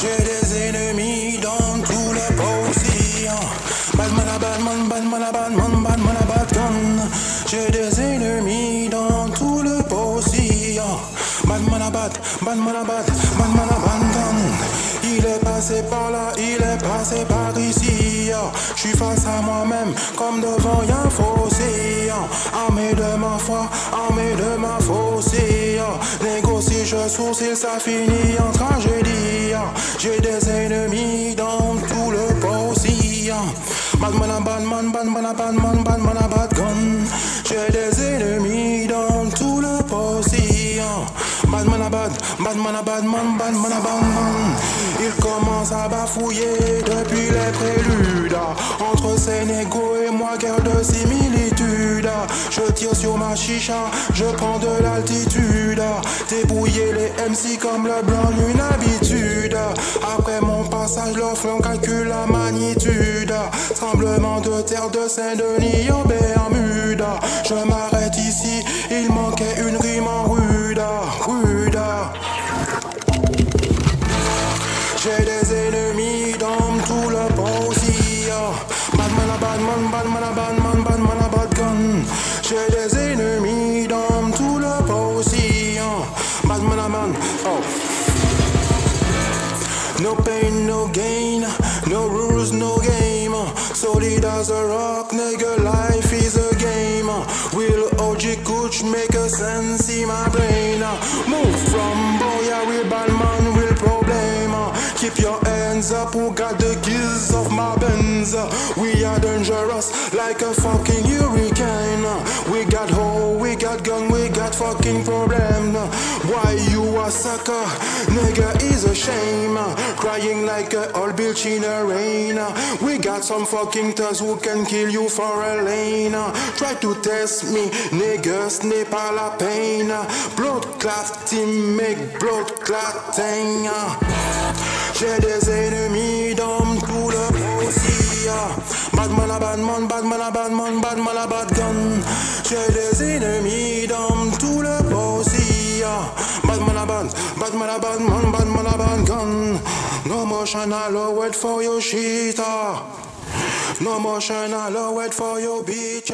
J'ai des ennemis bad, bad, badman a badgun. Il est passé par là, il est passé par ici. Je suis face à moi-même comme devant un fossé. Armé de ma foi, armé de ma fossé. Négocier, je sourcille, ça finit en tragédie. J'ai des ennemis dans tout le posi. Badman a badman, badman a badman, badman a bad gun. J'ai des ennemis dans. Bad, badman a badman, badman a badman. Il commence à bafouiller depuis les préludes. Entre Sénégo et moi, guerre de similitude. Je tire sur ma chicha, je prends de l'altitude. Débrouiller les MC comme le blanc, une habitude. Après mon passage, leur flanc calcule la magnitude. Tremblement de terre de Saint-Denis en Bermude. Je m'arrête ici, il manquait une rime ennemis dans tout le posi. Badman a badman, badman a badman, badman a bad gun. J'ai des ennemis dans tout le posi. Badman oh. No pain, no gain, no rules, no game. Solid as a rock, nigga, life is a game. Will OG Coach make a sense in my brain? Move from up, who got the keys of my Benz? We are dangerous like a fucking hurricane. We got hoe, we got gun, we fucking problem. Why you a sucker? Nigga is a shame. Crying like a old bitch in the rain. We got some fucking thugs who can kill you for a lane. Try to test me, niggas n'est pas la peine. Blood clot team make blood clotting. J'ai des ennemis dans tout le posi. Badman a badman, badman a badman, badman a bad gun. J'ai des ennemis a badman, badman a bad gun. No motion, I'll wait for your shit. No motion, I'll wait for your bitch.